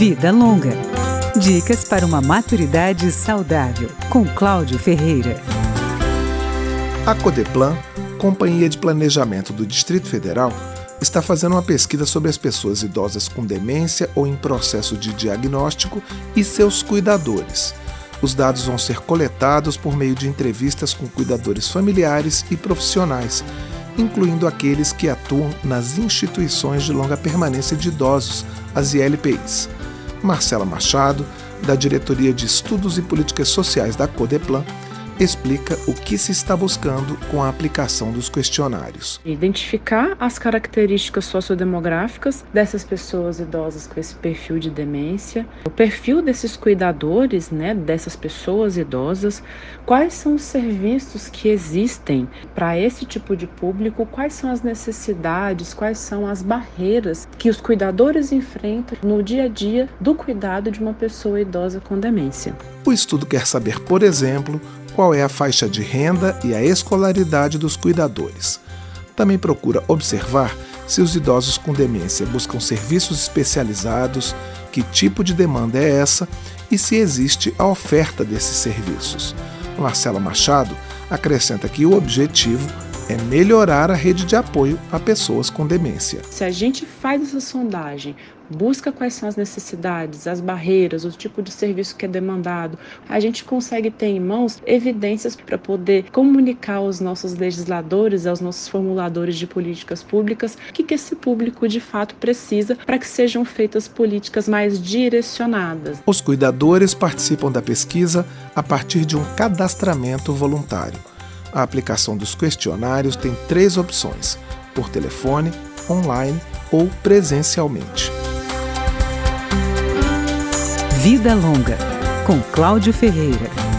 Vida Longa. Dicas para uma maturidade saudável, com Cláudio Ferreira. A Codeplan, Companhia de Planejamento do Distrito Federal, está fazendo uma pesquisa sobre as pessoas idosas com demência ou em processo de diagnóstico e seus cuidadores. Os dados vão ser coletados por meio de entrevistas com cuidadores familiares e profissionais, incluindo aqueles que atuam nas instituições de longa permanência de idosos, as ILPIs. Marcela Machado, da Diretoria de Estudos e Políticas Sociais da Codeplan, explica o que se está buscando com a aplicação dos questionários. Identificar as características sociodemográficas dessas pessoas idosas com esse perfil de demência, o perfil desses cuidadores, né, dessas pessoas idosas, quais são os serviços que existem para esse tipo de público, quais são as necessidades, quais são as barreiras que os cuidadores enfrentam no dia a dia do cuidado de uma pessoa idosa com demência. O estudo quer saber, por exemplo, qual é a faixa de renda e a escolaridade dos cuidadores. Também procura observar se os idosos com demência buscam serviços especializados, que tipo de demanda é essa e se existe a oferta desses serviços. Marcela Machado acrescenta que o objetivo é melhorar a rede de apoio a pessoas com demência. Se a gente faz essa sondagem, busca quais são as necessidades, as barreiras, o tipo de serviço que é demandado, a gente consegue ter em mãos evidências para poder comunicar aos nossos legisladores, aos nossos formuladores de políticas públicas, o que, que esse público de fato precisa para que sejam feitas políticas mais direcionadas. Os cuidadores participam da pesquisa a partir de um cadastramento voluntário. A aplicação dos questionários tem três opções: por telefone, online ou presencialmente. Vida Longa, com Cláudio Ferreira.